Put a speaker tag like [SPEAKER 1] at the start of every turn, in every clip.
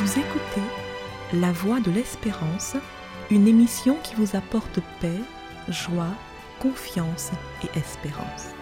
[SPEAKER 1] Vous écoutez La Voix de l'Espérance, une émission qui vous apporte paix, joie, confiance et espérance.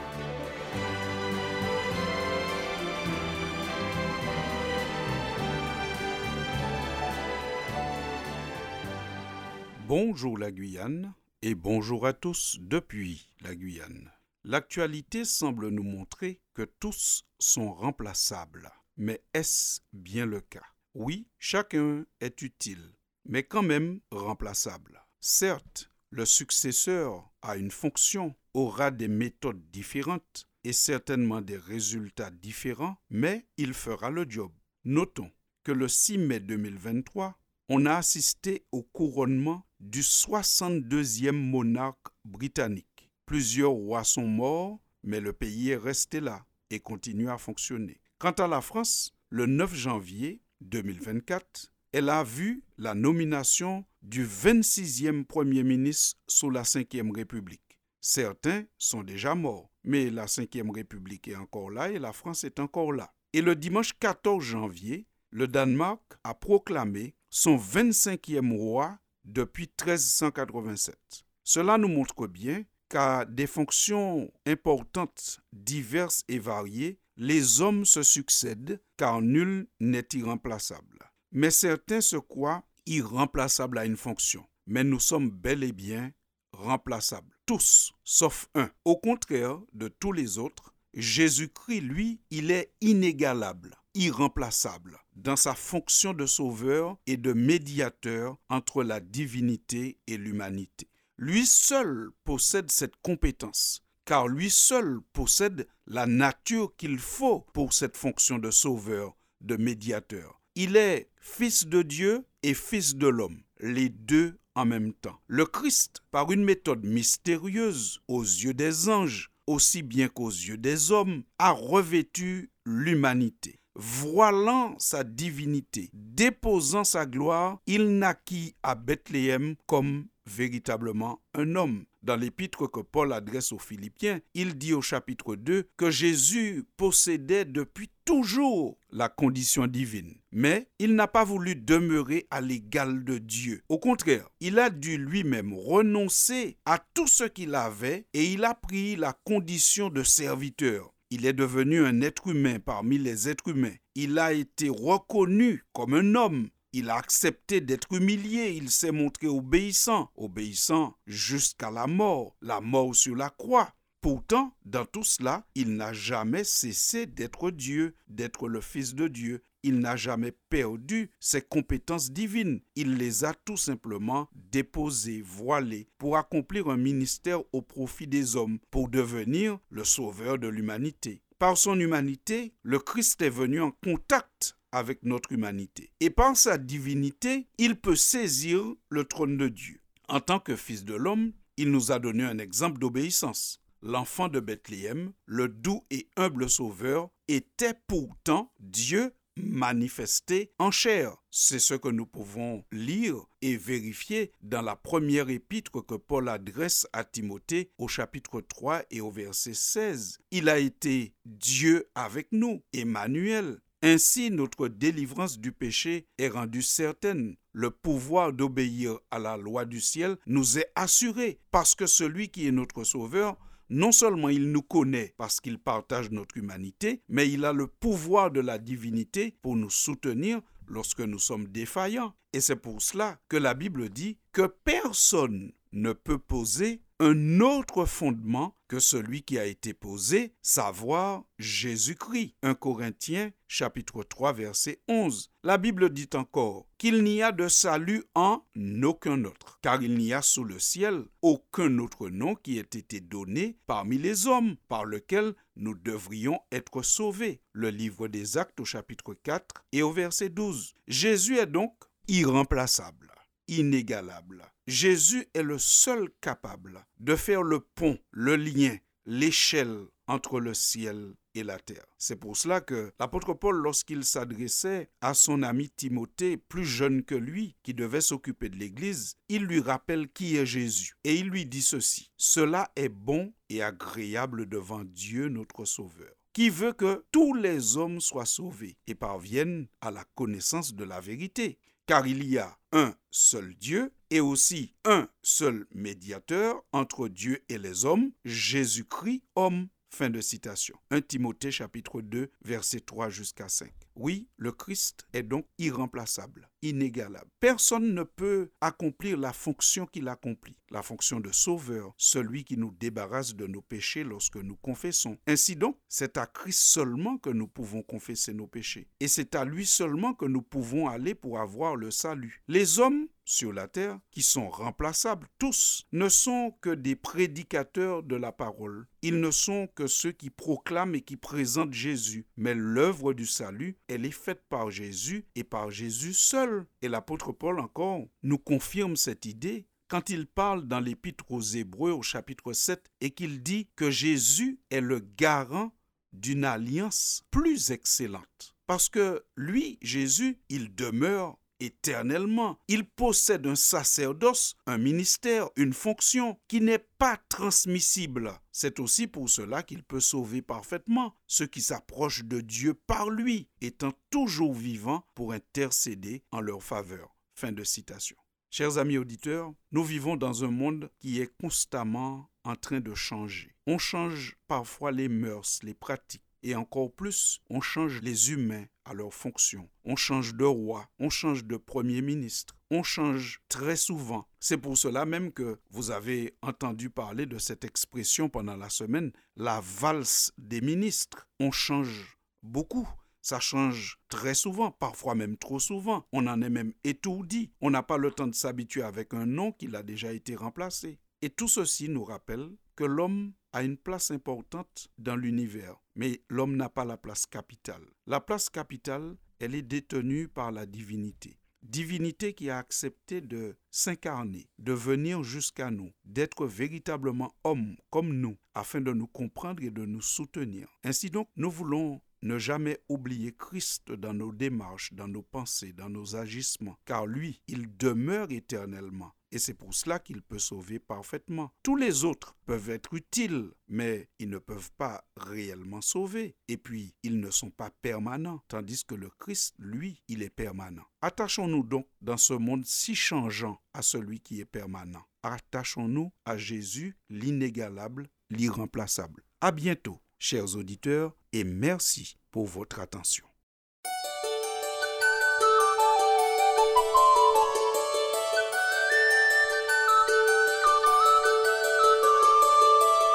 [SPEAKER 2] Bonjour la Guyane et bonjour à tous depuis la Guyane. L'actualité semble nous montrer que tous sont remplaçables. Mais est-ce bien le cas? Oui, chacun est utile, mais quand même remplaçable. Certes, le successeur a une fonction, aura des méthodes différentes et certainement des résultats différents, mais il fera le job. Notons que le 6 mai 2023, on a assisté au couronnement du 62e monarque britannique. Plusieurs rois sont morts, mais le pays est resté là et continue à fonctionner. Quant à la France, le 9 janvier 2024, elle a vu la nomination du 26e Premier ministre sous la Ve République. Certains sont déjà morts, mais la Ve République est encore là et la France est encore là. Et le dimanche 14 janvier, le Danemark a proclamé son 25e roi depuis 1387. Cela nous montre bien qu'à des fonctions importantes, diverses et variées, les hommes se succèdent car nul n'est irremplaçable. Mais certains se croient irremplaçables à une fonction. Mais nous sommes bel et bien remplaçables. Tous, sauf un. Au contraire de tous les autres, Jésus-Christ, lui, il est inégalable, irremplaçable dans sa fonction de sauveur et de médiateur entre la divinité et l'humanité. Lui seul possède cette compétence, car lui seul possède la nature qu'il faut pour cette fonction de sauveur, de médiateur. Il est fils de Dieu et fils de l'homme, les deux en même temps. Le Christ, par une méthode mystérieuse aux yeux des anges, aussi bien qu'aux yeux des hommes, a revêtu l'humanité. Voilant sa divinité, déposant sa gloire, il naquit à Bethléem comme véritablement un homme. Dans l'épître que Paul adresse aux Philippiens, il dit au chapitre 2 que Jésus possédait depuis toujours la condition divine. Mais il n'a pas voulu demeurer à l'égal de Dieu. Au contraire, il a dû lui-même renoncer à tout ce qu'il avait et il a pris la condition de serviteur. Il est devenu un être humain parmi les êtres humains. Il a été reconnu comme un homme il a accepté d'être humilié, il s'est montré obéissant, obéissant jusqu'à la mort, la mort sur la croix. Pourtant, dans tout cela, il n'a jamais cessé d'être Dieu, d'être le Fils de Dieu. Il n'a jamais perdu ses compétences divines. Il les a tout simplement déposées, voilées, pour accomplir un ministère au profit des hommes, pour devenir le sauveur de l'humanité. Par son humanité, le Christ est venu en contact avec notre humanité. Et par sa divinité, il peut saisir le trône de Dieu. En tant que fils de l'homme, il nous a donné un exemple d'obéissance. L'enfant de Bethléem, le doux et humble sauveur, était pourtant Dieu manifesté en chair. C'est ce que nous pouvons lire et vérifier dans la première épître que Paul adresse à Timothée au chapitre 3 et au verset 16. Il a été Dieu avec nous, Emmanuel, ainsi, notre délivrance du péché est rendue certaine. Le pouvoir d'obéir à la loi du ciel nous est assuré parce que celui qui est notre Sauveur, non seulement il nous connaît parce qu'il partage notre humanité, mais il a le pouvoir de la divinité pour nous soutenir lorsque nous sommes défaillants. Et c'est pour cela que la Bible dit que personne ne peut poser un autre fondement que celui qui a été posé, savoir Jésus-Christ. 1 Corinthiens chapitre 3 verset 11. La Bible dit encore qu'il n'y a de salut en aucun autre, car il n'y a sous le ciel aucun autre nom qui ait été donné parmi les hommes par lequel nous devrions être sauvés. Le livre des Actes au chapitre 4 et au verset 12. Jésus est donc irremplaçable, inégalable Jésus est le seul capable de faire le pont, le lien, l'échelle entre le ciel et la terre. C'est pour cela que l'apôtre Paul, lorsqu'il s'adressait à son ami Timothée, plus jeune que lui, qui devait s'occuper de l'Église, il lui rappelle qui est Jésus. Et il lui dit ceci, Cela est bon et agréable devant Dieu notre Sauveur qui veut que tous les hommes soient sauvés et parviennent à la connaissance de la vérité. Car il y a un seul Dieu et aussi un seul médiateur entre Dieu et les hommes, Jésus-Christ, homme. Fin de citation. 1 Timothée chapitre 2 verset 3 jusqu'à 5. Oui, le Christ est donc irremplaçable, inégalable. Personne ne peut accomplir la fonction qu'il accomplit, la fonction de sauveur, celui qui nous débarrasse de nos péchés lorsque nous confessons. Ainsi donc, c'est à Christ seulement que nous pouvons confesser nos péchés. Et c'est à lui seulement que nous pouvons aller pour avoir le salut. Les hommes sur la terre, qui sont remplaçables tous, ne sont que des prédicateurs de la parole. Ils ne sont que ceux qui proclament et qui présentent Jésus. Mais l'œuvre du salut elle est faite par Jésus et par Jésus seul. Et l'apôtre Paul encore nous confirme cette idée quand il parle dans l'épître aux Hébreux au chapitre 7 et qu'il dit que Jésus est le garant d'une alliance plus excellente. Parce que lui, Jésus, il demeure éternellement. Il possède un sacerdoce, un ministère, une fonction qui n'est pas transmissible. C'est aussi pour cela qu'il peut sauver parfaitement ceux qui s'approchent de Dieu par lui, étant toujours vivant pour intercéder en leur faveur. Fin de citation. Chers amis auditeurs, nous vivons dans un monde qui est constamment en train de changer. On change parfois les mœurs, les pratiques et encore plus, on change les humains à leur fonction. On change de roi, on change de premier ministre, on change très souvent. C'est pour cela même que vous avez entendu parler de cette expression pendant la semaine, la valse des ministres. On change beaucoup. Ça change très souvent, parfois même trop souvent. On en est même étourdi. On n'a pas le temps de s'habituer avec un nom qui a déjà été remplacé. Et tout ceci nous rappelle que l'homme a une place importante dans l'univers, mais l'homme n'a pas la place capitale. La place capitale, elle est détenue par la divinité. Divinité qui a accepté de s'incarner, de venir jusqu'à nous, d'être véritablement homme comme nous, afin de nous comprendre et de nous soutenir. Ainsi donc, nous voulons ne jamais oublier Christ dans nos démarches, dans nos pensées, dans nos agissements, car lui, il demeure éternellement et c'est pour cela qu'il peut sauver parfaitement. Tous les autres peuvent être utiles, mais ils ne peuvent pas réellement sauver. Et puis, ils ne sont pas permanents, tandis que le Christ, lui, il est permanent. Attachons-nous donc dans ce monde si changeant à celui qui est permanent. Attachons-nous à Jésus, l'inégalable, l'irremplaçable. À bientôt, chers auditeurs, et merci pour votre attention.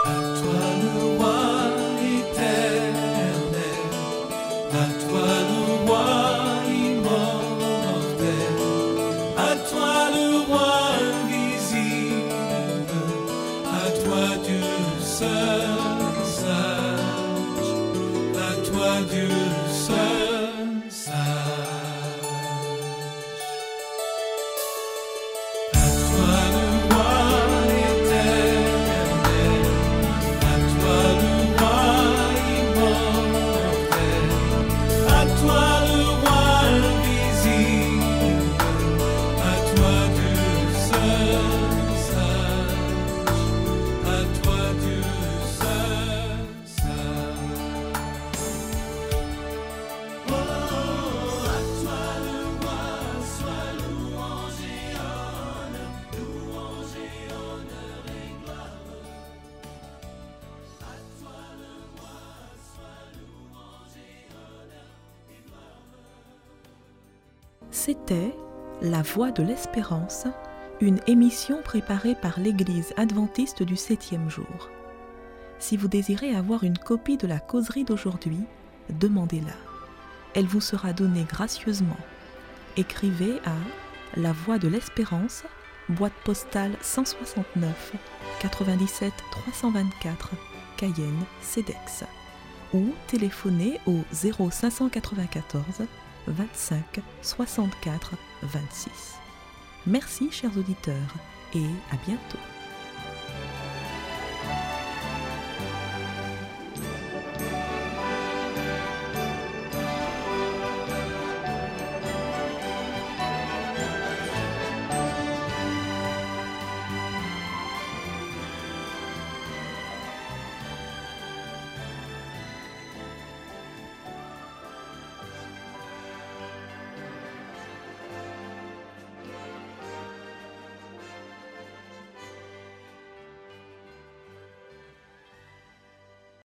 [SPEAKER 1] 拜 C'était La Voix de l'Espérance, une émission préparée par l'Église adventiste du septième jour. Si vous désirez avoir une copie de la causerie d'aujourd'hui, demandez-la. Elle vous sera donnée gracieusement. Écrivez à La Voix de l'Espérance, boîte postale 169 97 324 Cayenne, CEDEX ou téléphonez au 0594 25 64 26. Merci chers auditeurs et à bientôt.